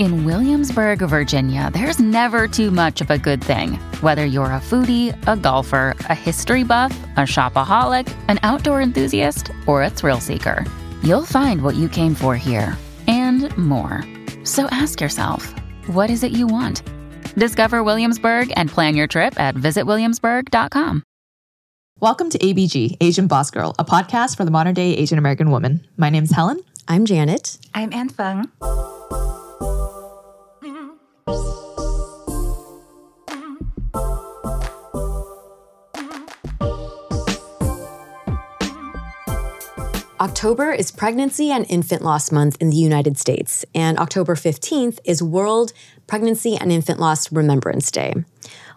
In Williamsburg, Virginia, there's never too much of a good thing. Whether you're a foodie, a golfer, a history buff, a shopaholic, an outdoor enthusiast, or a thrill seeker, you'll find what you came for here and more. So ask yourself, what is it you want? Discover Williamsburg and plan your trip at visitwilliamsburg.com. Welcome to ABG, Asian Boss Girl, a podcast for the modern day Asian American woman. My name's Helen. I'm Janet. I'm Anne Phung. October is Pregnancy and Infant Loss Month in the United States, and October 15th is World Pregnancy and Infant Loss Remembrance Day.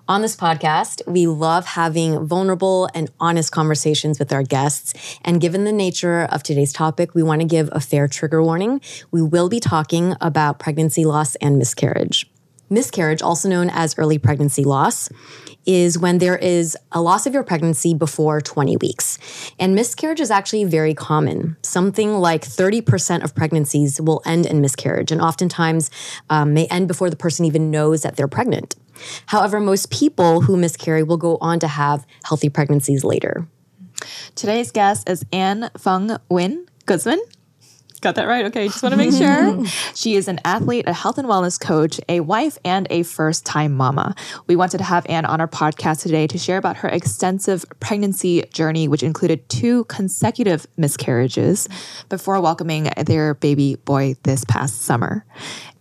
On this podcast, we love having vulnerable and honest conversations with our guests. And given the nature of today's topic, we want to give a fair trigger warning. We will be talking about pregnancy loss and miscarriage. Miscarriage, also known as early pregnancy loss, is when there is a loss of your pregnancy before 20 weeks. And miscarriage is actually very common. Something like 30% of pregnancies will end in miscarriage, and oftentimes um, may end before the person even knows that they're pregnant. However, most people who miscarry will go on to have healthy pregnancies later. Today's guest is Anne Phung Nguyen Guzman. Got that right? Okay, just want to make sure. she is an athlete, a health and wellness coach, a wife, and a first time mama. We wanted to have Anne on our podcast today to share about her extensive pregnancy journey, which included two consecutive miscarriages before welcoming their baby boy this past summer.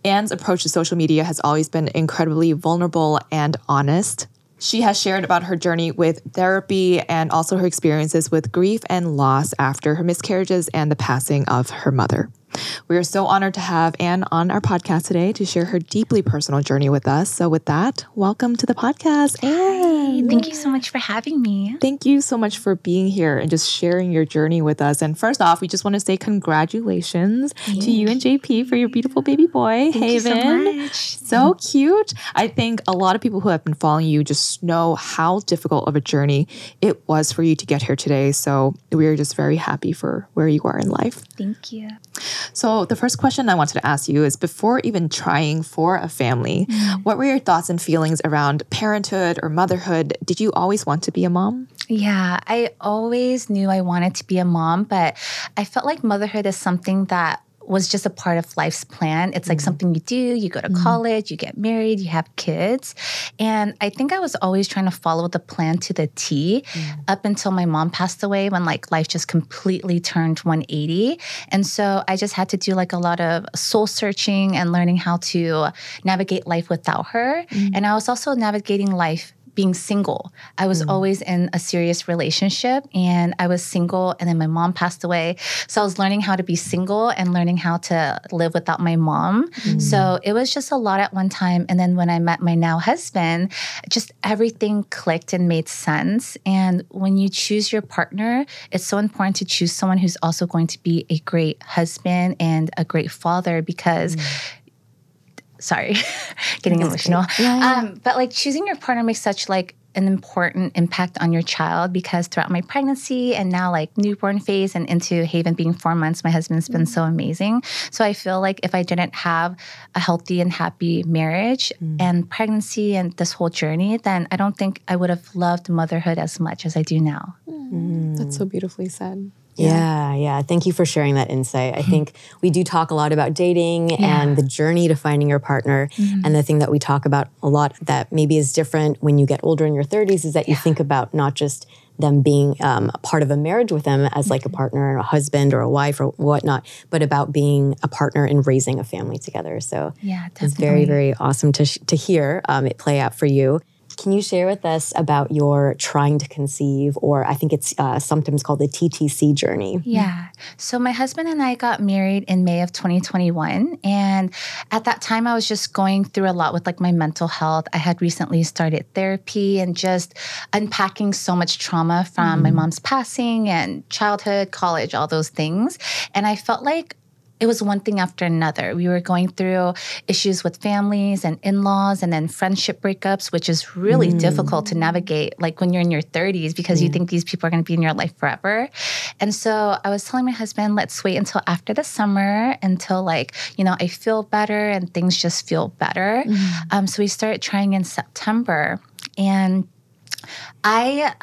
Anne's approach to social media has always been incredibly vulnerable and honest. She has shared about her journey with therapy and also her experiences with grief and loss after her miscarriages and the passing of her mother. We are so honored to have Anne on our podcast today to share her deeply personal journey with us. So, with that, welcome to the podcast, Anne. Hi, thank you so much for having me. Thank you so much for being here and just sharing your journey with us. And first off, we just want to say congratulations to you and JP for your beautiful baby boy, Thank Haven. So, so cute. I think a lot of people who have been following you just know how difficult of a journey it was for you to get here today. So, we are just very happy for where you are in life. Thank you. So, the first question I wanted to ask you is before even trying for a family, mm. what were your thoughts and feelings around parenthood or motherhood? Did you always want to be a mom? Yeah, I always knew I wanted to be a mom, but I felt like motherhood is something that was just a part of life's plan. It's like mm something you do, you go to mm college, you get married, you have kids. And I think I was always trying to follow the plan to the T mm up until my mom passed away when like life just completely turned 180. And so I just had to do like a lot of soul searching and learning how to navigate life without her. Mm. And I was also navigating life being single. I was mm. always in a serious relationship and I was single and then my mom passed away. So I was learning how to be single and learning how to live without my mom. Mm. So it was just a lot at one time. And then when I met my now husband, just everything clicked and made sense. And when you choose your partner, it's so important to choose someone who's also going to be a great husband and a great father because mm sorry, getting emotional. Yeah, yeah. Um, but like choosing your partner makes such like an important impact on your child because throughout my pregnancy and now like newborn phase and into Haven being four months, my husband's been so amazing. So I feel like if I didn't have a healthy and happy marriage mm. and pregnancy and this whole journey, then I don't think I would have loved motherhood as much as I do now. Mm. That's so beautifully said. Yeah, yeah. Thank you for sharing that insight. I think we do talk a lot about dating and the journey to finding your partner. And the thing that we talk about a lot that maybe is different when you get older in your 30s is that you think about not just them being um, a part of a marriage with them as like a partner, or a husband or a wife or whatnot, but about being a partner in raising a family together. So Yeah, it's very, very awesome to, sh- to hear um, it play out for you. Can you share with us about your trying to conceive, or I think it's uh, sometimes called the TTC journey? Yeah. So my husband and I got married in May of 2021. And at that time, I was just going through a lot with like my mental health. I had recently started therapy and just unpacking so much trauma from my mom's passing and childhood, college, all those things. And I felt like it was one thing after another. We were going through issues with families and in laws and then friendship breakups, which is really difficult to navigate, like when you're in your 30s, because you think these people are going to be in your life forever. And so I was telling my husband, let's wait until after the summer until, like, you know, I feel better and things just feel better. Um, so we started trying in September. And I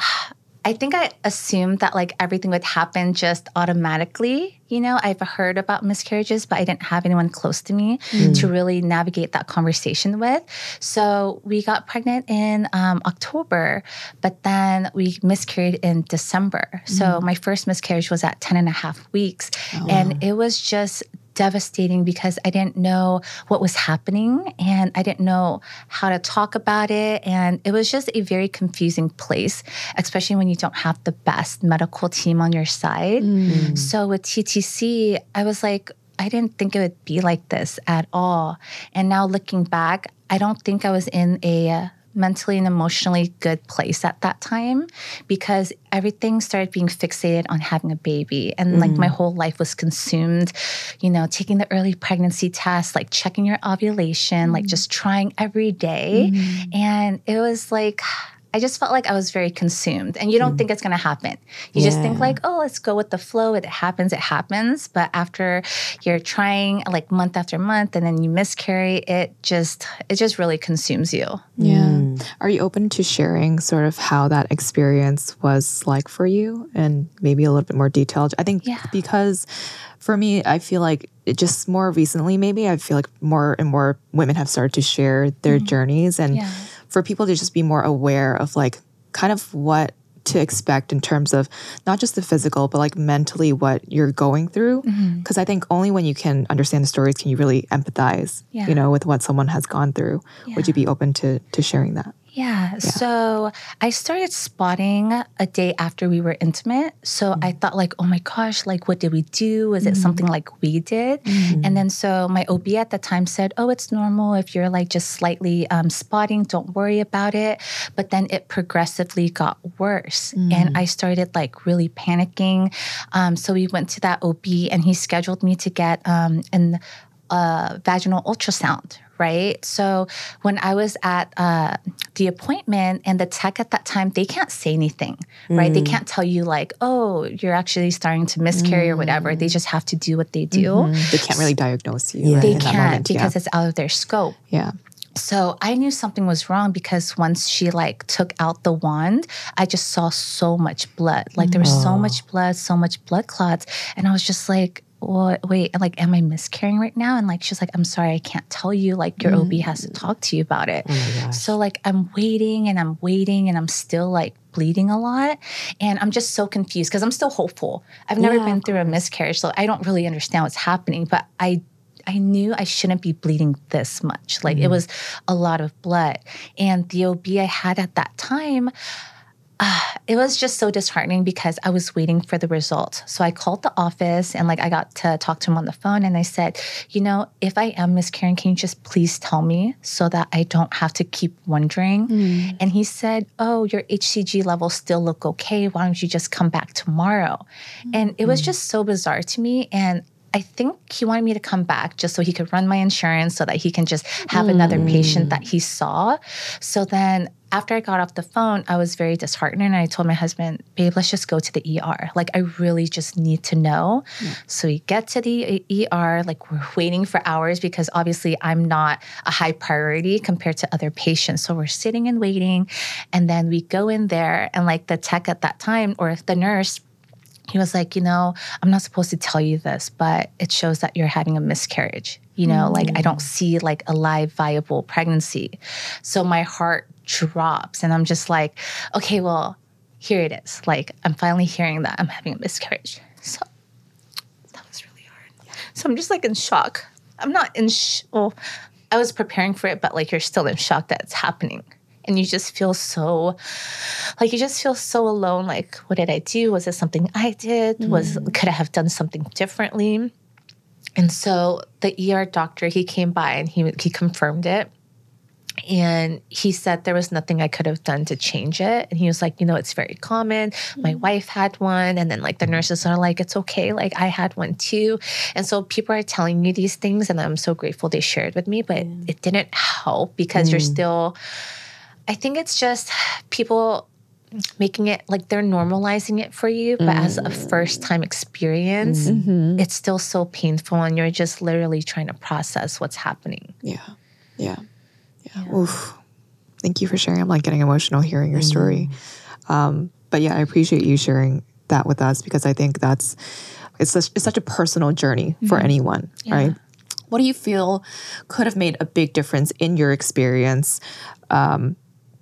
I think I assumed that like everything would happen just automatically. You know, I've heard about miscarriages, but I didn't have anyone close to me to really navigate that conversation with. So we got pregnant in um, October, but then we miscarried in December. So my first miscarriage was at 10 and a half weeks. And it was just devastating because I didn't know what was happening and I didn't know how to talk about it. And it was just a very confusing place, especially when you don't have the best medical team on your side. Mm. So with TTC, I was like, I didn't think it would be like this at all. And now looking back, I don't think I was in a mentally and emotionally good place at that time because everything started being fixated on having a baby. And like mm. my whole life was consumed you know taking the early pregnancy test like checking your ovulation like mm. just trying every day. Mm. and it was like I just felt like I was very consumed. And you don't hmm. think it's going to happen. You just think like, oh, let's go with the flow. It happens, it happens. But after you're trying like month after month and then you miscarry, it just it just really consumes you. Yeah. Hmm. Are you open to sharing sort of how that experience was like for you and maybe a little bit more detailed? I think Yeah. because for me, I feel like it just more recently, maybe I feel like more and more women have started to share their hmm. journeys and Yeah. For people to just be more aware of like kind of what to expect in terms of not just the physical, but like mentally what you're going through. Mm-hmm. Because I think only when you can understand the stories can you really empathize, Yeah. you know, with what someone has gone through. Would you be open to to sharing that? Yeah. So I started spotting a day after we were intimate. So I thought like, oh my gosh, like what did we do? Was it something like we did? And then so my OB at the time said, oh, it's normal if you're like just slightly um, spotting. Don't worry about it. But then it progressively got worse, and I started like really panicking. Um, so we went to that OB, and he scheduled me to get um, an uh, vaginal ultrasound, right? So when I was at uh, the appointment and the tech at that time, they can't say anything, right? They mm. can't tell you like, oh, you're actually starting to miscarry or whatever. They mm. just have to do what they do. Mm-hmm. They can't really diagnose you. right, They in can't moment. because it's out of their scope. yeah. So I knew something was wrong because once she like took out the wand, I just saw so much blood. Like there was so oh. much blood, so much blood clots, and I was just like, "What? Wait, like, am I miscarrying right now?" And like, she's like, "I'm sorry, I can't tell you. Like, your OB has to talk to you about it." Oh so like, I'm waiting and I'm waiting and I'm still like bleeding a lot, and I'm just so confused because I'm still hopeful. I've never Yeah, been through a miscarriage, so I don't really understand what's happening, but I I knew I shouldn't be bleeding this much. Like it mm-hmm. was a lot of blood. And the OB I had at that time, uh, it was just so disheartening because I was waiting for the result. So I called the office and like I got to talk to him on the phone and I said, you know, if I am miscarrying, can you just please tell me so that I don't have to keep wondering? And he said, oh, your HCG levels still look okay. Why don't you just come back tomorrow? And it was just so bizarre to me. And I think he wanted me to come back just so he could run my insurance so that he can just have another patient that he saw. So then after I got off the phone, I was very disheartened and I told my husband, babe, let's just go to the ER. Like, I really just need to know. So we get to the ER, like, we're waiting for hours because obviously I'm not a high priority compared to other patients. So we're sitting and waiting. And then we go in there, and like the tech at that time or the nurse, he was like, you know, I'm not supposed to tell you this, but it shows that you're having a miscarriage. You know, like I mm-hmm. don't see like a live viable pregnancy. So my heart drops and I'm just like, okay, well, here it is. Like I'm finally hearing that I'm having a miscarriage. So that was really hard. So I'm just like in shock. I'm not in sh- well, I was preparing for it, but like you're still in shock that it's happening. And you just feel so like you just feel so alone. Like, what did I do? Was it something I did? Was could I have done something differently? And so the ER doctor, he came by and he he confirmed it. And he said there was nothing I could have done to change it. And he was like, you know, it's very common. My wife had one. And then like the nurses are like, it's okay. Like I had one too. And so people are telling you these things. And I'm so grateful they shared with me, but it didn't help because you're still, I think it's just people making it like they're normalizing it for you. But as a first time experience, it's still so painful. And you're just literally trying to process what's happening. Yeah. Yeah. Yeah. Oof. Thank you for sharing. I'm like getting emotional hearing your story. Um, but yeah, I appreciate you sharing that with us because I think that's it's such, it's such a personal journey for anyone, right? What do you feel could have made a big difference in your experience? Um,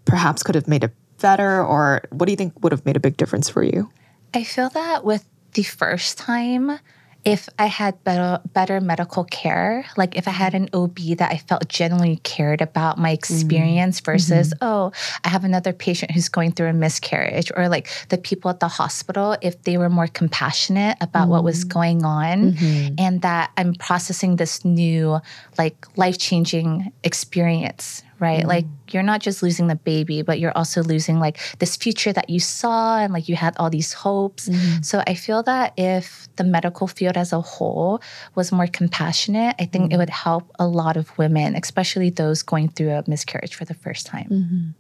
perhaps could have made it better, or what do you think would have made a big difference for you? I feel that with the first time, if I had better better medical care, like if I had an OB that I felt genuinely cared about my mm. experience mm-hmm. versus, oh, I have another patient who's going through a miscarriage, or like the people at the hospital, if they were more compassionate about what was mm-hmm. going on mm-hmm. and that I'm processing this new, like life changing experience right? Like mm. you're not just losing the baby, but you're also losing like this future that you saw and like you had all these hopes. Mm-hmm. So I feel that if the medical field as a whole was more compassionate, I think it mm-hmm. would help a lot of women, especially those going through a miscarriage for the first time. Mm-hmm.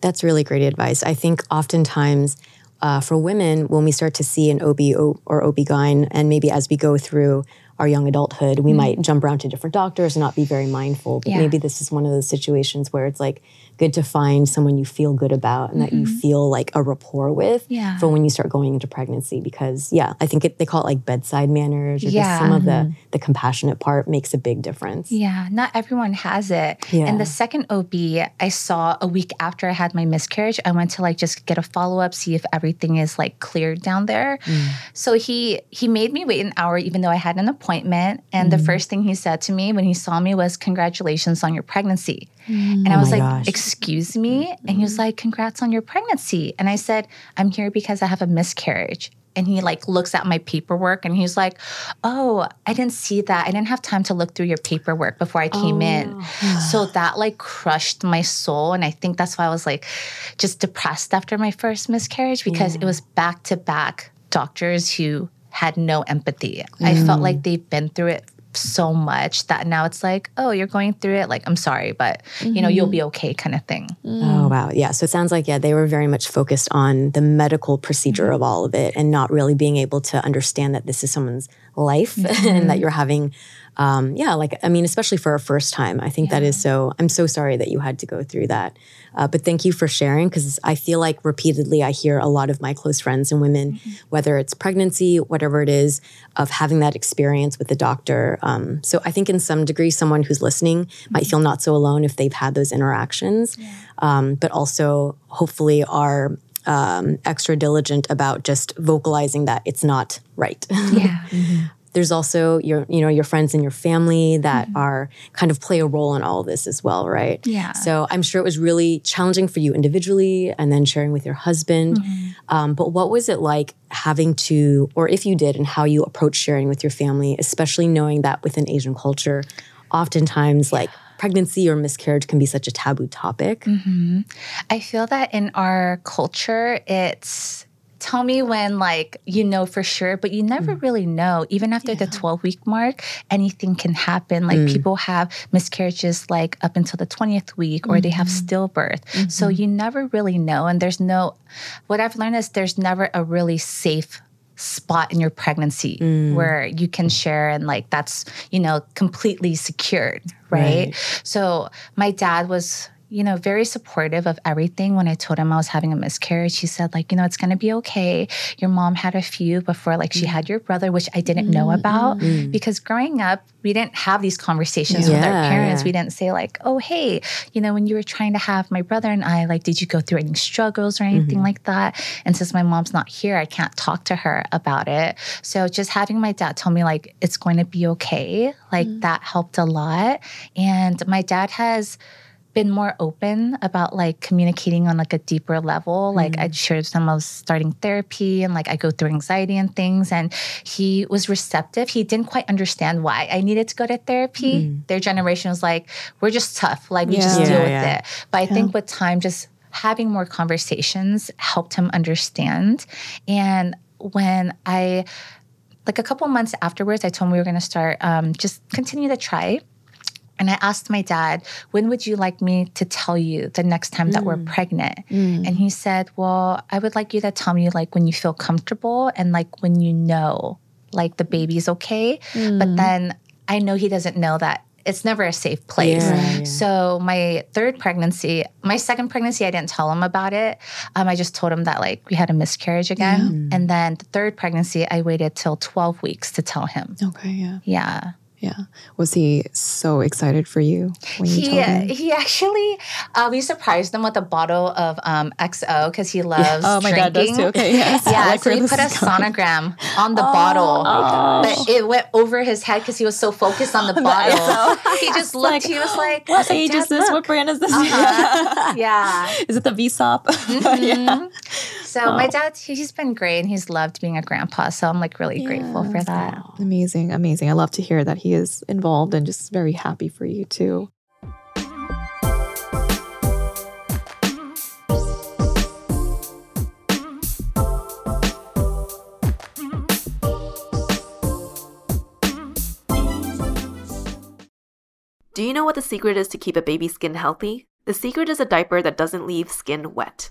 That's really great advice. I think oftentimes uh, for women, when we start to see an OB or OB-GYN, and maybe as we go through our young adulthood, we might jump around to different doctors and not be very mindful. But Yeah. maybe this is one of those situations where it's like good to find someone you feel good about and that you mm-hmm. feel like a rapport with Yeah. for when you start going into pregnancy. Because yeah, I think it, they call it like bedside manners or just Yeah. some of the the compassionate part makes a big difference. Yeah, not everyone has it. Yeah. And the second OB I saw a week after I had my miscarriage, I went to like just get a follow up, see if everything is like cleared down there. Mm. So he he made me wait an hour even though I had an appointment. And the mm. first thing he said to me when he saw me was congratulations on your pregnancy. And I Oh was like, gosh. excuse me? And he was like, congrats on your pregnancy. And I said, I'm here because I have a miscarriage. And he like looks at my paperwork and he's like, Oh, I didn't see that. I didn't have time to look through your paperwork before I came in. Oh. So that like crushed my soul. And I think that's why I was like just depressed after my first miscarriage because it was back to back doctors who had no empathy. I felt like they've been through it so much that now it's like, oh, you're going through it. Like, I'm sorry, but you know, you'll mm-hmm. be okay, kind of thing. Mm. Oh, wow. Yeah. So it sounds like, yeah, they were very much focused on the medical procedure mm-hmm. of all of it and not really being able to understand that this is someone's life and that you're having, um, yeah, like, I mean, especially for a first time. I think that is so, I'm so sorry that you had to go through that. Uh, but thank you for sharing because I feel like repeatedly I hear a lot of my close friends and women, whether it's pregnancy, whatever it is, of having that experience with the doctor. Um, so I think in some degree, someone who's listening might feel not so alone if they've had those interactions, um, but also hopefully are um, extra diligent about just vocalizing that it's not right. Yeah. There's also your, you know, your friends and your family that are kind of play a role in all this as well, right? Yeah. So I'm sure it was really challenging for you individually, and then sharing with your husband. Um, but what was it like having to, or if you did, and how you approach sharing with your family, especially knowing that within Asian culture, oftentimes like pregnancy or miscarriage can be such a taboo topic. Mm-hmm. I feel that in our culture, it's tell me when like you know for sure but you never mm. really know even after the 12 week mark anything can happen. Like mm. people have miscarriages like up until the 20th week or they have mm-hmm. stillbirth. So mm-hmm. you never really know and there's no what i've learned is there's never a really safe spot in your pregnancy mm. where you can share and like that's you know completely secured right? so my dad was you know, very supportive of everything. When I told him I was having a miscarriage, he said, like, you know, it's going to be okay. Your mom had a few before, like, she mm. had your brother, which I didn't know mm-hmm. about mm. because growing up, we didn't have these conversations with our parents. We didn't say, like, oh, hey, you know, when you were trying to have my brother and I, like, did you go through any struggles or anything mm-hmm. like that? And since my mom's not here, I can't talk to her about it. So just having my dad tell me, like, it's going to be okay, like, mm. that helped a lot. And my dad has been more open about like communicating on like a deeper level. Like I shared with him I was starting therapy and like I go through anxiety and things and he was receptive. He didn't quite understand why I needed to go to therapy. Their generation was like, we're just tough. Like we just Yeah. deal with yeah. it. But I think with time just having more conversations helped him understand. And when I like a couple months afterwards, I told him we were going to start um, just continue to try. And I asked my dad, when would you like me to tell you the next time that we're mm. pregnant? Mm. And he said, well, I would like you to tell me like when you feel comfortable and like when you know like the baby's okay. But mm. then I know he doesn't know that it's never a safe place. Yeah, yeah. So my third pregnancy, my second pregnancy, I didn't tell him about it. Um, I just told him that like we had a miscarriage again. And then the third pregnancy, I waited till 12 weeks to tell him. Okay, yeah. Yeah. Yeah. Was he so excited for you when you He, told him? he actually, uh, we surprised him with a bottle of um, XO because he loves Oh, my dad does drinking. too. Okay, yes. Yeah, like so he put a going. sonogram on the bottle, but it went over his head because he was so focused on the bottle. he just looked. he was like, What like, age is "Dad, this? What brand is this? Uh-huh. yeah. Is it the VSOP? yeah. So oh. my dad, he- he's been great and he's loved being a grandpa. So I'm like really grateful for that. Amazing, amazing. I love to hear that he is involved and just very happy for you too. Do you know what the secret is to keep a baby's skin healthy? The secret is a diaper that doesn't leave skin wet.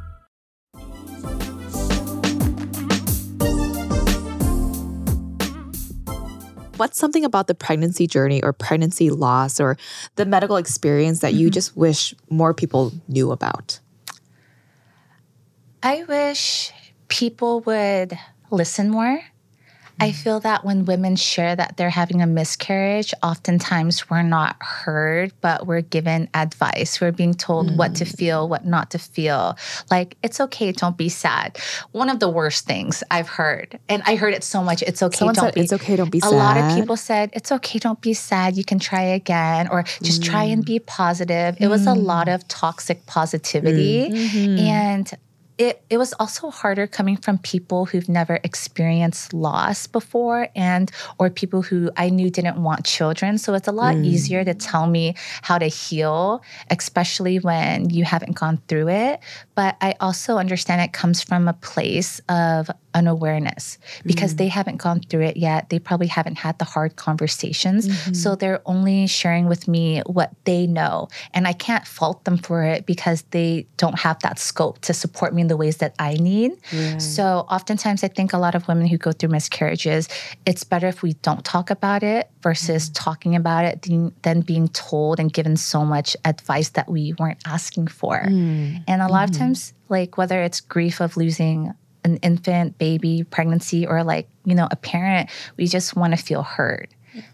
What's something about the pregnancy journey or pregnancy loss or the medical experience that you mm-hmm. just wish more people knew about? I wish people would listen more. I feel that when women share that they're having a miscarriage, oftentimes we're not heard, but we're given advice. We're being told what to mm. feel, what not to feel. Like, it's okay, don't be sad. One of the worst things I've heard, and I heard it so much, it's okay, Someone don't said, be "It's okay, don't be sad. A lot of people said, it's okay, don't be sad, you can try again, or just try and mm. be positive. It was a lot mm. of toxic positivity. Mm-hmm. And it, it was also harder coming from people who've never experienced loss before and or people who I knew didn't want children. So it's a lot mm. easier to tell me how to heal, especially when you haven't gone through it. But I also understand it comes from a place of unawareness because mm. they haven't gone through it yet. They probably haven't had the hard conversations. So mm-hmm. they're only sharing with me what they know. And I can't fault them for it because they don't have that scope to support me in the ways that I need. So oftentimes I think a lot of women who go through miscarriages, it's better if we don't talk about it versus mm-hmm. talking about it than, than being told and given so much advice that we weren't asking for. Mm. And a lot of mm-hmm. times, like whether it's grief of losing an infant, baby, pregnancy, or like, you know, a parent, we just want to feel heard.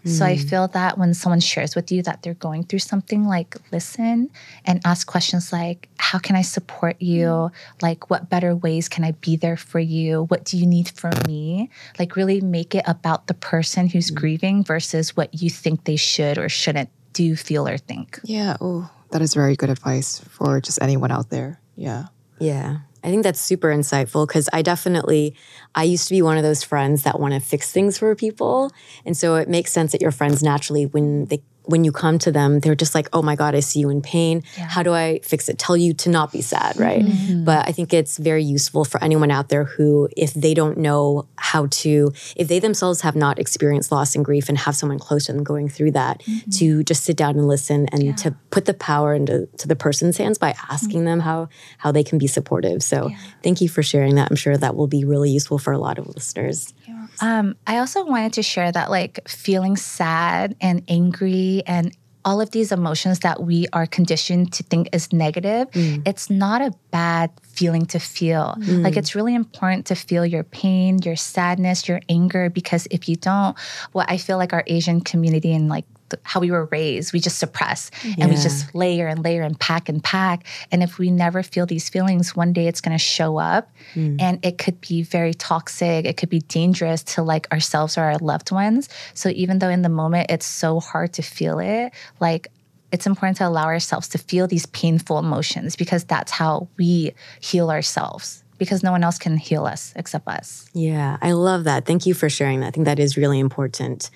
So I mm. feel that when someone shares with you that they're going through something, like listen and ask questions like, how can I support you? Like, what better ways can I be there for you? What do you need from me? Like, really make it about the person who's mm. grieving versus what you think they should or shouldn't do, feel, or think. Yeah. Oh, that is very good advice for just anyone out there. Yeah. Yeah. I think that's super insightful because I definitely, I used to be one of those friends that want to fix things for people. And so it makes sense that your friends naturally, when they, when you come to them, they're just like, oh my God, I see you in pain. How do I fix it? Tell you to not be sad, right? Mm-hmm. But I think it's very useful for anyone out there who, if they don't know how to, if they themselves have not experienced loss and grief and have someone close to them going through that, mm-hmm. to just sit down and listen and to put the power into to the person's hands by asking mm-hmm. them how how they can be supportive. So thank you for sharing that. I'm sure that will be really useful for a lot of listeners. Um, I also wanted to share that, like, feeling sad and angry and all of these emotions that we are conditioned to think is negative, mm. it's not a bad feeling to feel. Mm. Like, it's really important to feel your pain, your sadness, your anger, because if you don't, what I feel like our Asian community and like how we were raised, we just suppress and we just layer and layer and pack and pack. And if we never feel these feelings, one day it's going to show up hmm. and it could be very toxic. It could be dangerous to like ourselves or our loved ones. So even though in the moment it's so hard to feel it, like it's important to allow ourselves to feel these painful emotions because that's how we heal ourselves because no one else can heal us except us. Yeah, I love that. Thank you for sharing that. I think that is really important.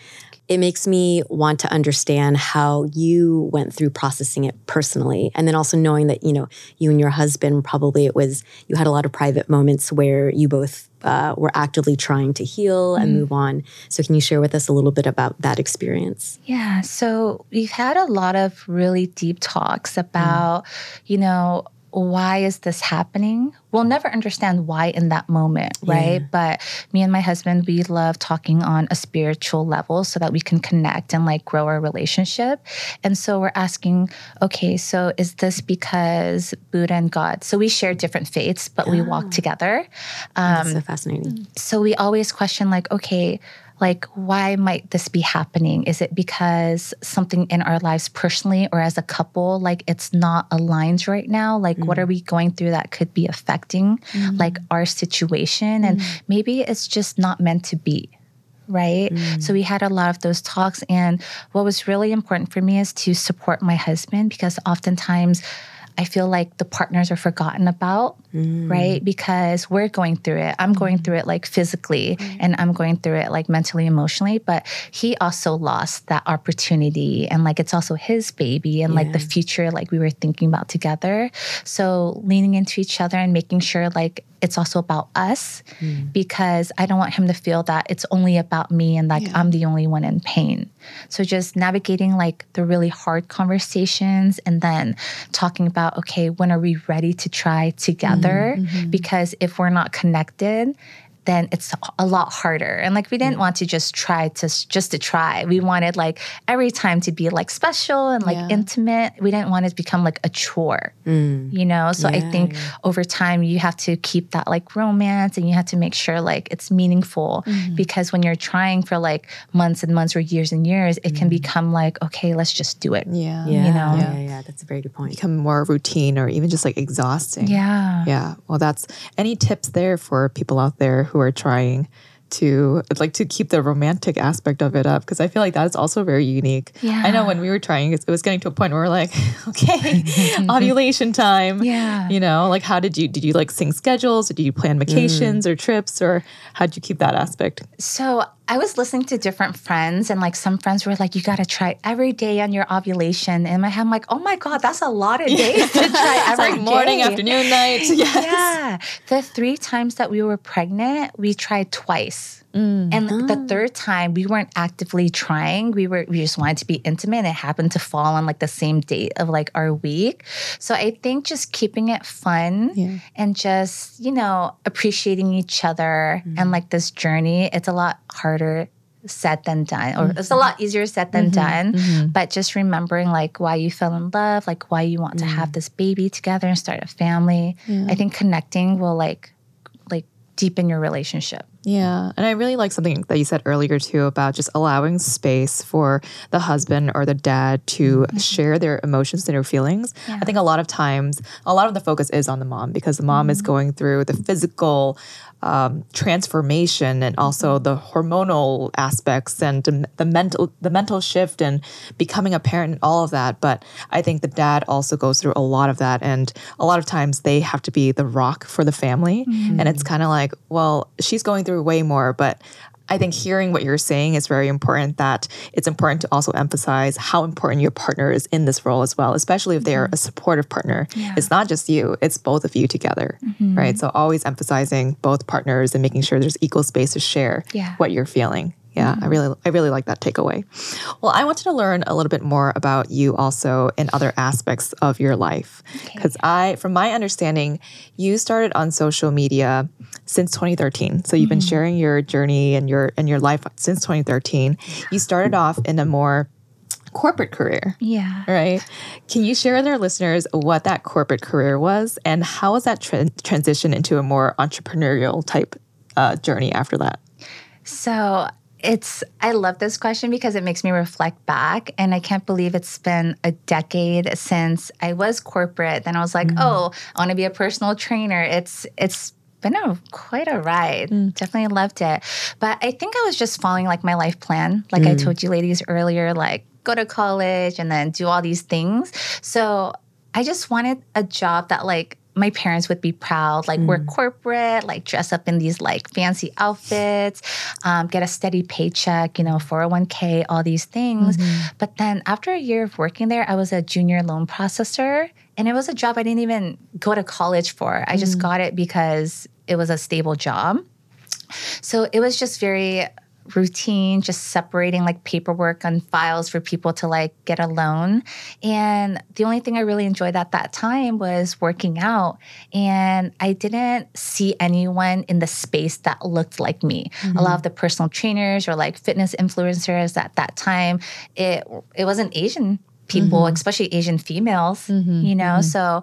It makes me want to understand how you went through processing it personally. And then also knowing that, you know, you and your husband probably it was, you had a lot of private moments where you both uh, were actively trying to heal and move on. So, can you share with us a little bit about that experience? Yeah. So we've had a lot of really deep talks about, you know, why is this happening? We'll never understand why in that moment, right? But me and my husband, we love talking on a spiritual level so that we can connect and like grow our relationship. And so we're asking, okay, so is this because Buddha and God? So we share different faiths, but we walk together. Um, That's so fascinating. so we always question like okay like why might this be happening? Is it because something in our lives personally or as a couple like it's not aligned right now? Like what are mm. we going through that could be affecting mm-hmm. like our situation? And mm. maybe it's just not meant to be right? So mm. we had a lot of those talks. And what was really important for me is to support my husband because oftentimes I feel like the partners are forgotten about, right? Mm. Because we're going through it. I'm going mm. through it like physically mm. and I'm going through it like mentally, emotionally. But he also lost that opportunity and like it's also his baby and like the future like we were thinking about together. So leaning into each other and making sure like it's also about us mm. because I don't want him to feel that it's only about me and like I'm the only one in pain. So just navigating like the really hard conversations and then talking about, okay, when are we ready to try together? Mm-hmm. Because if we're not connected, then it's a lot harder. And like we didn't want to just try to just to try. We wanted like every time to be like special and like Yeah. intimate. We didn't want it to become like a chore. Mm. You know? So I think over time you have to keep that like romance and you have to make sure like it's meaningful mm-hmm. because when you're trying for like months and months or years and years, it can mm. become like, okay, let's just do it. Yeah. Yeah, You know? yeah, yeah. That's a very good point. Become more routine or even just like exhausting. Yeah. Yeah. Well, that's any tips there for people out there who are trying to like to keep the romantic aspect of it up because I feel like that is also very unique. Yeah. I know when we were trying, it was getting to a point where we're like, okay, ovulation time. Yeah. You know, like how did you did you like sync schedules? Did you plan mm. vacations or trips or how did you keep that aspect? So I was listening to different friends, and like some friends were like, "You got to try every day on your ovulation." And my head, I'm like, "Oh my god, that's a lot of days to try It's every like morning, day." afternoon, night. Yes. Yeah. The three times that we were pregnant, we tried twice. Mm. And Ah. the third time, we weren't actively trying. We were we just wanted to be intimate. and It happened to fall on like the same date of like our week. So I think just keeping it fun Yeah. and just, you know, appreciating each other Mm-hmm. and like this journey, it's a lot harder said than done or it's a Mm-hmm. lot easier said than done but just remembering like why you fell in love like why you want to Mm. have this baby together and start a family i think connecting will like like deepen your relationship Yeah. And I really like something that you said earlier too about just allowing space for the husband or the dad to share their emotions and their feelings. I think a lot of times, a lot of the focus is on the mom because the mom is going through the physical um, transformation and also the hormonal aspects and the- the mental the mental shift and becoming a parent and all of that. But I think the dad also goes through a lot of that, and a lot of times they have to be the rock for the family, and it's kind of like, well, she's going through way more, but. I think hearing what you're saying is very important. That it's important to also emphasize how important your partner is in this role as well, especially if they are a mm-hmm. supportive partner. It's not just you, it's both of you together, mm-hmm. right? So always emphasizing both partners and making sure there's equal space to share Yeah. what you're feeling. Yeah, I really I really like that takeaway. Well, I wanted to learn a little bit more about you also in other aspects of your life. Cuz I from my understanding, you started on social media since 2013. So you've been sharing your journey and your and your life since 2013. You started off in a more corporate career. yeah Right. Can you share with our listeners what that corporate career was and how was that tran transition into a more entrepreneurial type uh, journey after that? So it's I love this question because it makes me reflect back and I can't believe it's been a decade since I was corporate. Then I was like, mm-hmm. oh, I want to be a personal trainer. It's it's been a quite a ride. Mm. Definitely loved it. But I think I was just following like my life plan. Like I mm. told you ladies earlier, like go to college and then do all these things. So I just wanted a job that like my parents would be proud, like we're mm. corporate, like dress up in these like fancy outfits, um, get a steady paycheck, you know, 401k, all these things. Mm-hmm. But then after a year of working there, I was a junior loan processor. And it was a job I didn't even go to college for. I just mm. got it because it was a stable job. So it was just very routine, just separating like paperwork and files for people to like get a loan. And the only thing I really enjoyed at that time was working out. And I didn't see anyone in the space that looked like me. A lot mm-hmm. of the personal trainers or like fitness influencers at that time, it it wasn't Asian people, mm-hmm. especially Asian females, mm-hmm. you know? So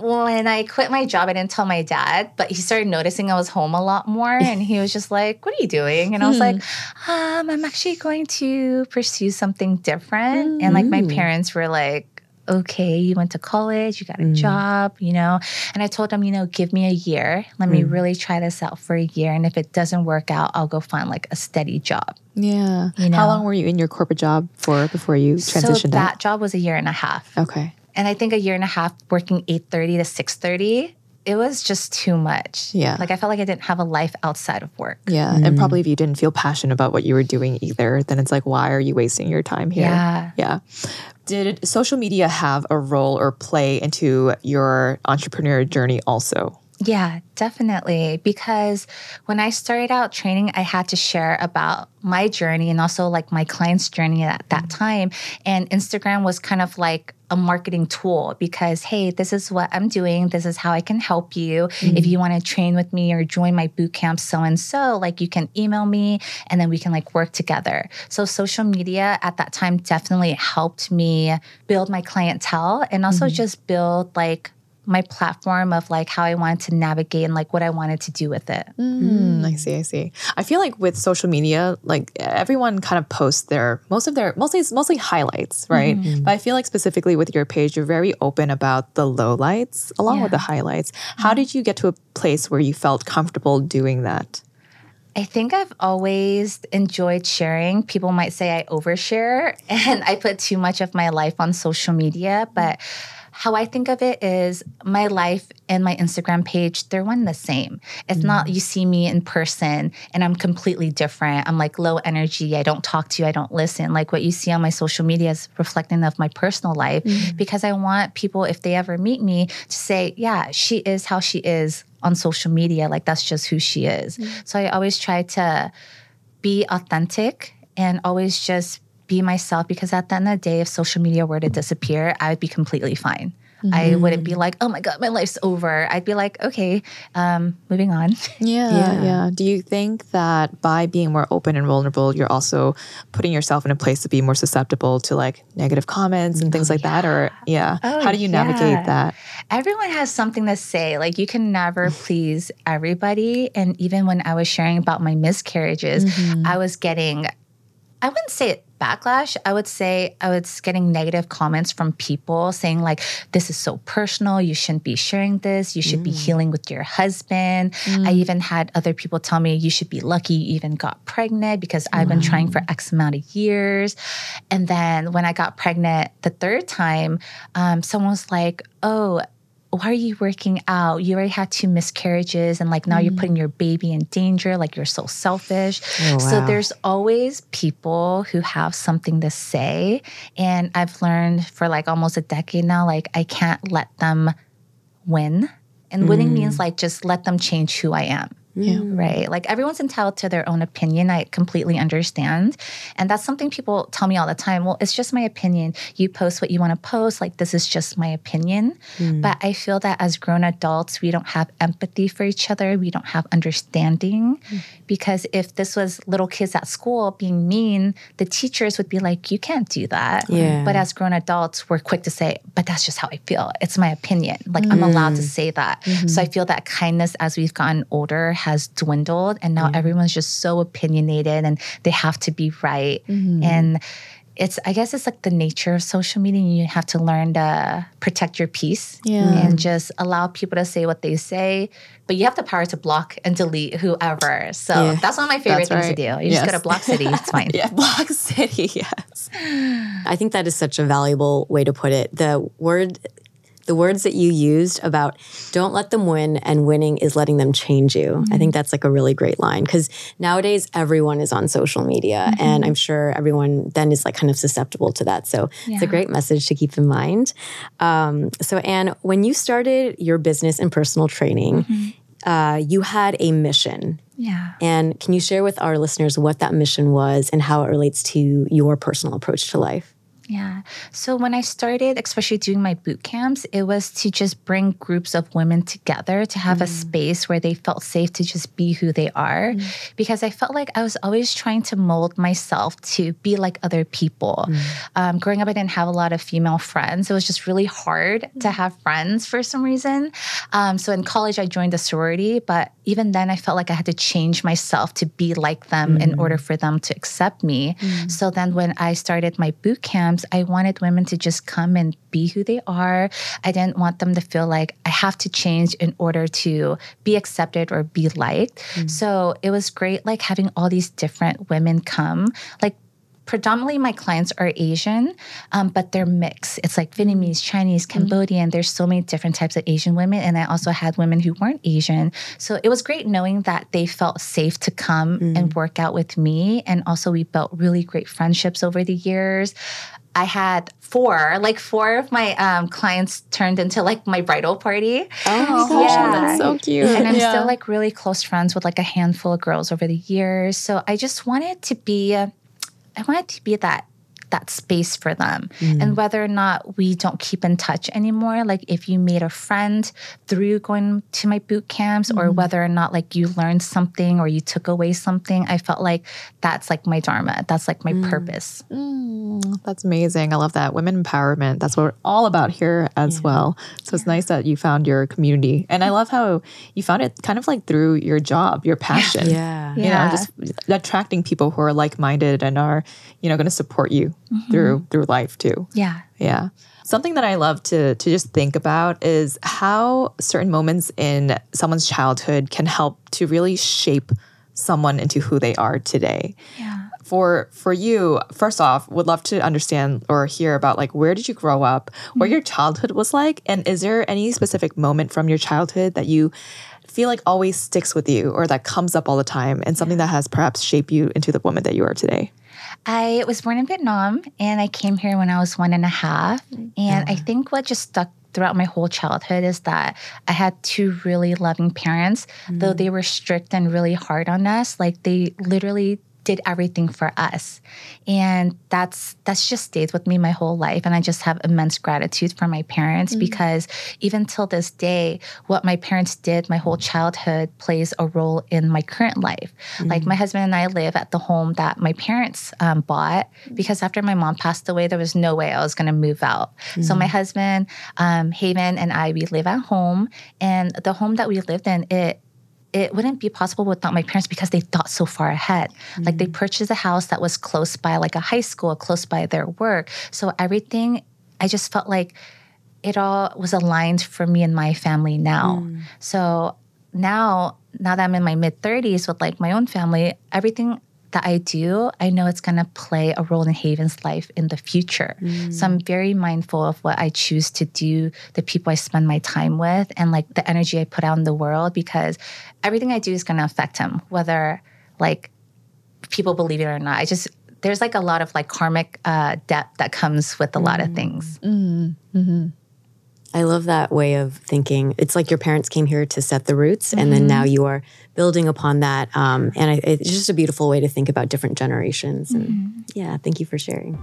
when I quit my job, I didn't tell my dad, but he started noticing I was home a lot more. And he was just like, What are you doing? And I was like, hmm. um, I'm actually going to pursue something different. And like my hmm. parents were like, Okay, you went to college, you got a hmm. job, you know? And I told them, you know, give me a year. Let me really try this out for a year. And if it doesn't work out, I'll go find like a steady job. Yeah. You know? How long were you in your corporate job for before you transitioned so that job was a year and a half. Okay. And I think a year and a half working 8:30 to 6:30, it was just too much. Yeah. Like I felt like I didn't have a life outside of work. Yeah. And mm. probably if you didn't feel passionate about what you were doing either, then it's like, why are you wasting your time here? Yeah. Yeah. Did social media have a role or play into your entrepreneur journey also? Yeah, definitely. Because when I started out training, I had to share about my journey and also like my client's journey at that mm. time. And Instagram was kind of like a marketing tool because, hey, this is what I'm doing. This is how I can help you. If mm. you want to train with me or join my boot camp, so and so, like you can email me and then we can like work together. So social media at that time definitely helped me build my clientele and also mm-hmm. just build like my platform of like how I wanted to navigate and like what I wanted to do with it. Mm. mm, I see, I see. I feel like with social media, like everyone kind of posts their most of their mostly it's mostly highlights, right? Mm-hmm. But I feel like specifically with your page, you're very open about the lowlights along with the highlights. How mm-hmm. did you get to a place where you felt comfortable doing that? I think I've always enjoyed sharing. People might say I overshare and I put too much of my life on social media, but how I think of it is my life and my Instagram page, they're one the same. It's not mm. you see me in person and I'm completely different. I'm like low energy. I don't talk to you. I don't listen. Like what you see on my social media is reflecting of my personal life mm. because I want people, if they ever meet me, to say, yeah, she is how she is on social media. Like that's just who she is. Mm. So I always try to be authentic and always just be myself because at the end of the day, if social media were to disappear, I would be completely fine. I wouldn't be like, oh my God, my life's over. I'd be like, okay, um, moving on. Yeah, Yeah. yeah, Do you think that by being more open and vulnerable, you're also putting yourself in a place to be more susceptible to like negative comments and things like that? Or yeah, Oh, how do you navigate that? Everyone has something to say. Like you can never please everybody. And even when I was sharing about my miscarriages, I was getting, I wouldn't say it backlash. I would say I was getting negative comments from people saying like, "This is so personal. You shouldn't be sharing this. You should be healing with your husband." I even had other people tell me, "You should be lucky you even got pregnant because I've been trying for X amount of years." And then when I got pregnant the third time, um, someone was like, "Oh." Why are you working out? You already had two miscarriages, and like now you're putting mm. your baby in danger. Like you're so selfish. Oh, so wow. there's always people who have something to say. And I've learned for like almost a decade now, like I can't let them win. And winning means mm. like just let them change who I am. Yeah. Mm. Right. Like everyone's entitled to their own opinion. I completely understand. And that's something people tell me all the time. Well, it's just my opinion. You post what you want to post. Like, this is just my opinion. Mm. But I feel that as grown adults, we don't have empathy for each other. We don't have understanding. Mm. Because if this was little kids at school being mean, the teachers would be like, you can't do that. Yeah. But as grown adults, we're quick to say, but that's just how I feel. It's my opinion. Like, I'm allowed to say that. Mm-hmm. So I feel that kindness as we've gotten older has dwindled. And now mm-hmm. everyone's just so opinionated and they have to be right. Mm-hmm. And it's, I guess it's like the nature of social media. You have to learn to protect your peace Yeah. and just allow people to say what they say. But you have the power to block and delete whoever. So Yeah. that's one of my favorite That's things to do. You just go to Block City. It's fine. Yeah, Block City. Yes. I think that is such a valuable way to put it. The word the words that you used about don't let them win and winning is letting them change you. I think that's like a really great line because nowadays everyone is on social media and I'm sure everyone then is like kind of susceptible to that. So it's a great message to keep in mind. Um, so, Anne, when you started your business and personal training, uh, you had a mission. Yeah. And can you share with our listeners what that mission was and how it relates to your personal approach to life? Yeah. So when I started, especially doing my boot camps, it was to just bring groups of women together to have a mm. space where they felt safe to just be who they are. Mm. Because I felt like I was always trying to mold myself to be like other people. Mm. Um, growing up, I didn't have a lot of female friends. It was just really hard to have friends for some reason. Um, so in college, I joined a sorority, but even then, I felt like I had to change myself to be like them in order for them to accept me. So then, when I started my boot I wanted women to just come and be who they are. I didn't want them to feel like I have to change in order to be accepted or be liked. Mm. So it was great, like having all these different women come, like predominantly my clients are Asian, um, but they're mixed. It's like Vietnamese, Chinese, mm. Cambodian. There's so many different types of Asian women. And I also had women who weren't Asian. So it was great knowing that they felt safe to come mm. and work out with me. And also, we built really great friendships over the years. I had four, like four of my um, clients turned into like my bridal party. Oh, gosh, that's so cute. And I'm Yeah. still like really close friends with like a handful of girls over the years. So I just wanted to be, I wanted to be that that space for them. Mm. And whether or not we don't keep in touch anymore, like if you made a friend through going to my boot camps, or mm. whether or not like you learned something or you took away something, I felt like that's like my dharma. That's like my mm. purpose. That's amazing. I love that. Women empowerment. That's what we're all about here as well. So it's nice that you found your community. And I love how you found it kind of like through your job, your passion. Yeah. You Yeah. know, just attracting people who are like minded and are, you know, going to support you Mm-hmm. through through life too. Yeah. Yeah. Something that I love to to just think about is how certain moments in someone's childhood can help to really shape someone into who they are today. Yeah. For for you, first off, would love to understand or hear about like where did you grow up, what mm-hmm. your childhood was like, and is there any specific moment from your childhood that you feel like always sticks with you or that comes up all the time and something that has perhaps shaped you into the woman that you are today? I was born in Vietnam and I came here when I was one and a half. And I think what just stuck throughout my whole childhood is that I had two really loving parents, though mm. they were strict and really hard on us. Like they literally did everything for us. And that's that's just stayed with me my whole life. And I just have immense gratitude for my parents because even till this day, what my parents did my whole childhood plays a role in my current life. Like my husband and I live at the home that my parents um, bought because after my mom passed away, there was no way I was going to move out. So my husband, um, Haven, and I, we live at home. And the home that we lived in, it it wouldn't be possible without my parents because they thought so far ahead. Like they mm. purchased a house that was close by like a high school, close by their work. So everything, I just felt like it all was aligned for me and my family now. Mm. So now, now that I'm in my mid 30s with like my own family, everything that I do, I know it's going to play a role in Haven's life in the future. So I'm mm. very mindful of what I choose to do, the people I spend my time with, and like the energy I put out in the world because everything I do is going to affect him, whether like people believe it or not. I just, there's like a lot of like karmic uh, debt that comes with a lot of things. Mm. Mm-hmm. I love that way of thinking. It's like your parents came here to set the roots, and then now you are building upon that. Um, and I, it's just a beautiful way to think about different generations. And yeah, thank you for sharing.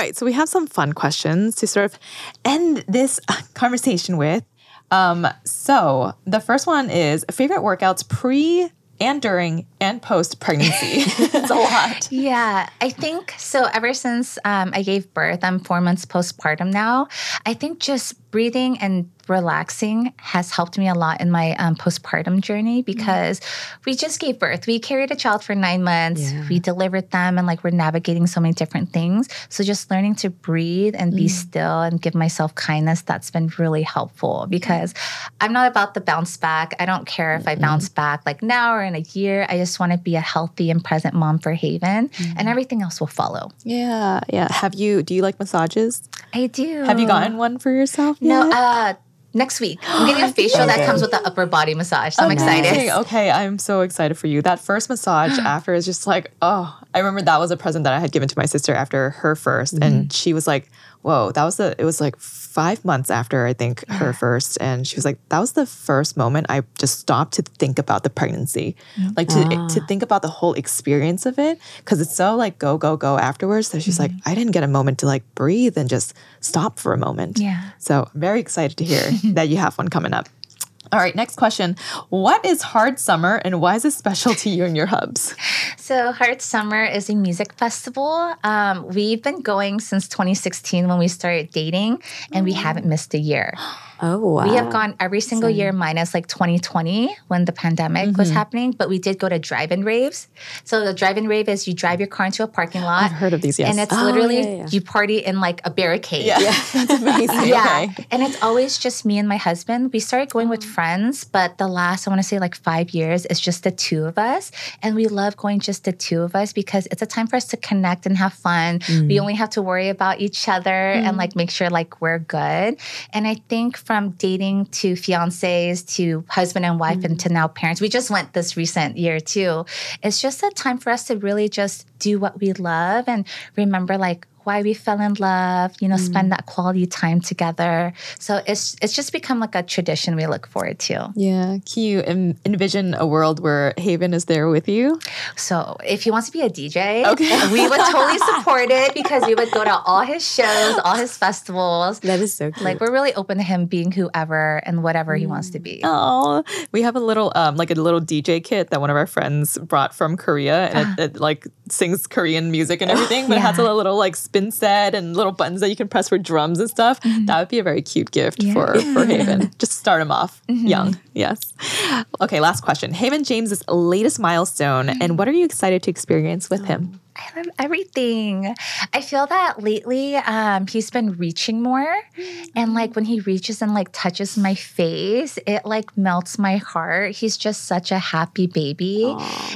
Right, so we have some fun questions to sort of end this conversation with. Um, so the first one is favorite workouts pre and during and post pregnancy. it's a lot. Yeah, I think so. Ever since um, I gave birth, I'm four months postpartum now. I think just breathing and relaxing has helped me a lot in my um, postpartum journey because we just gave birth. We carried a child for nine months. We delivered them, and like we're navigating so many different things. So just learning to breathe and be still and give myself kindness that's been really helpful because I'm not about the bounce back. I don't care if I bounce back like now or in a year. I just want to be a healthy and present mom for Haven, and everything else will follow. Yeah, yeah. Have you? Do you like massages? I do. Have you gotten one for yourself? No, uh, next week. I'm getting a facial that comes with the upper body massage. So I'm excited. Okay, I'm so excited for you. That first massage after is just like, oh, I remember that was a present that I had given to my sister after her 1st Mm-hmm. and she was like, whoa, that was the. It was like five months after I think her first, and she was like, that was the first moment I just stopped to think about the pregnancy, like to ah. to think about the whole experience of it, because it's so like go go go afterwards. That she's like, mm-hmm. I didn't get a moment to like breathe and just stop for a moment. Yeah. So I'm very excited to hear that you have one coming up. All right, next question. What is Hard Summer and why is it special to you and your hubs? So, Hard Summer is a music festival. Um, we've been going since 2016 when we started dating, and we haven't missed a year. Oh, wow. We have gone every single year minus like 2020 when the pandemic was mm-hmm. happening, but we did go to drive-in raves. So the drive-in rave is you drive your car into a parking lot. I've heard of these, yes. And it's Oh, literally yeah, yeah. you party in like a barricade. Yeah, that's amazing. Yeah. Okay. And it's always just me and my husband. We started going with friends friends, but the last, I want to say like five years, it's just the two of us. And we love going just the two of us because it's a time for us to connect and have fun. We mm. only have to worry about each other and mm. like make sure like we're good. And I think from dating to fiancés to husband and wife and mm-hmm. to now parents, we just went this recent year too. It's just a time for us to really just do what we love and remember like why we fell in love, you know, spend that quality time together. So it's it's just become like a tradition we look forward to. Yeah. Can you em- envision a world where Haven is there with you? So if he wants to be a DJ, Okay. we would totally support it because we would go to all his shows, all his festivals. That is so cute. Like we're really open to him being whoever and whatever he wants to be. Oh, we have a little, um, like a little DJ kit that one of our friends brought from Korea, and it, it like sings Korean music and everything, but it has a little like spin set and little buttons that you can press for drums and stuff. Mm-hmm. That would be a very cute gift for for Haven. Just start him off mm-hmm. young. Yes. Okay. Last question. Haven James's latest milestone, mm-hmm. and what are you excited to experience with him? I love everything. I feel that lately um, he's been reaching more. And like when he reaches and like touches my face, it like melts my heart. He's just such a happy baby.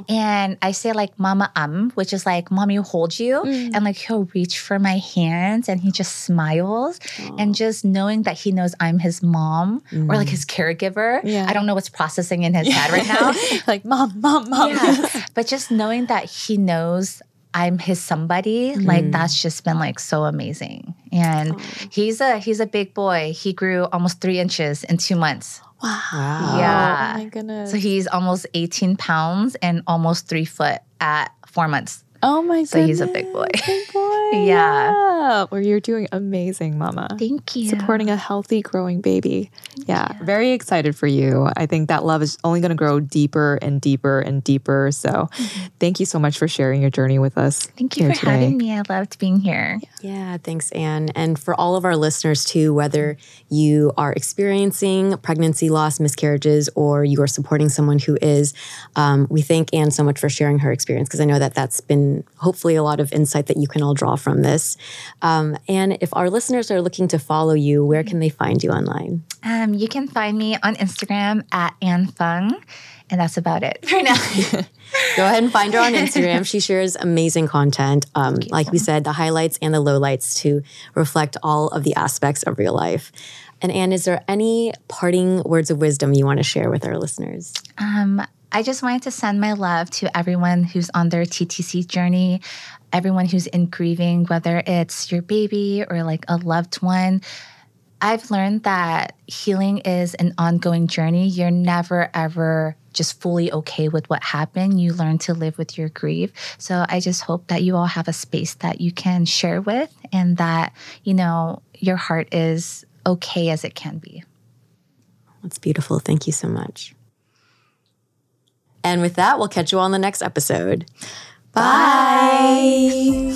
And I say like mama um, which is like mommy hold you. And like he'll reach for my hands and he just smiles. And just knowing that he knows I'm his mom or like his caregiver. Yeah. I don't know what's processing in his head right now. like mom, mom, mom. Yeah. but just knowing that he knows I'm his somebody, like mm. that's just been like so amazing. And he's a he's a big boy. He grew almost three inches in two months. wow. Yeah. Oh my goodness. So he's almost 18 pounds and almost three foot at four months. Oh my god. So he's a big boy. Big boy. Yeah. yeah. Well, you're doing amazing, Mama. Thank you. supporting a healthy growing baby. yeah, very excited for you. I think that love is only going to grow deeper and deeper and deeper. So, thank you so much for sharing your journey with us. Mm-hmm. Thank you for today. having me. I loved being here. Yeah, thanks, Anne. And for all of our listeners, too, whether you are experiencing pregnancy loss, miscarriages, or you are supporting someone who is, um, we thank Anne so much for sharing her experience because I know that that's been hopefully a lot of insight that you can all draw from this. Um, and if our listeners are looking to follow you, where can they find you online? Um, you can find me on Instagram at Anne Phung. And that's about it for now. Go ahead and find her on Instagram. She shares amazing content. Um, like we said, the highlights and the lowlights to reflect all of the aspects of real life. And Anne, is there any parting words of wisdom you want to share with our listeners? Um, I just wanted to send my love to everyone who's on their TTC journey, everyone who's in grieving, whether it's your baby or like a loved one. I've learned that healing is an ongoing journey. You're never, ever just fully okay with what happened. You learn to live with your grief. So I just hope that you all have a space that you can share with and that, you know, your heart is okay as it can be. That's beautiful. Thank you so much. And with that, we'll catch you all on the next episode. Bye.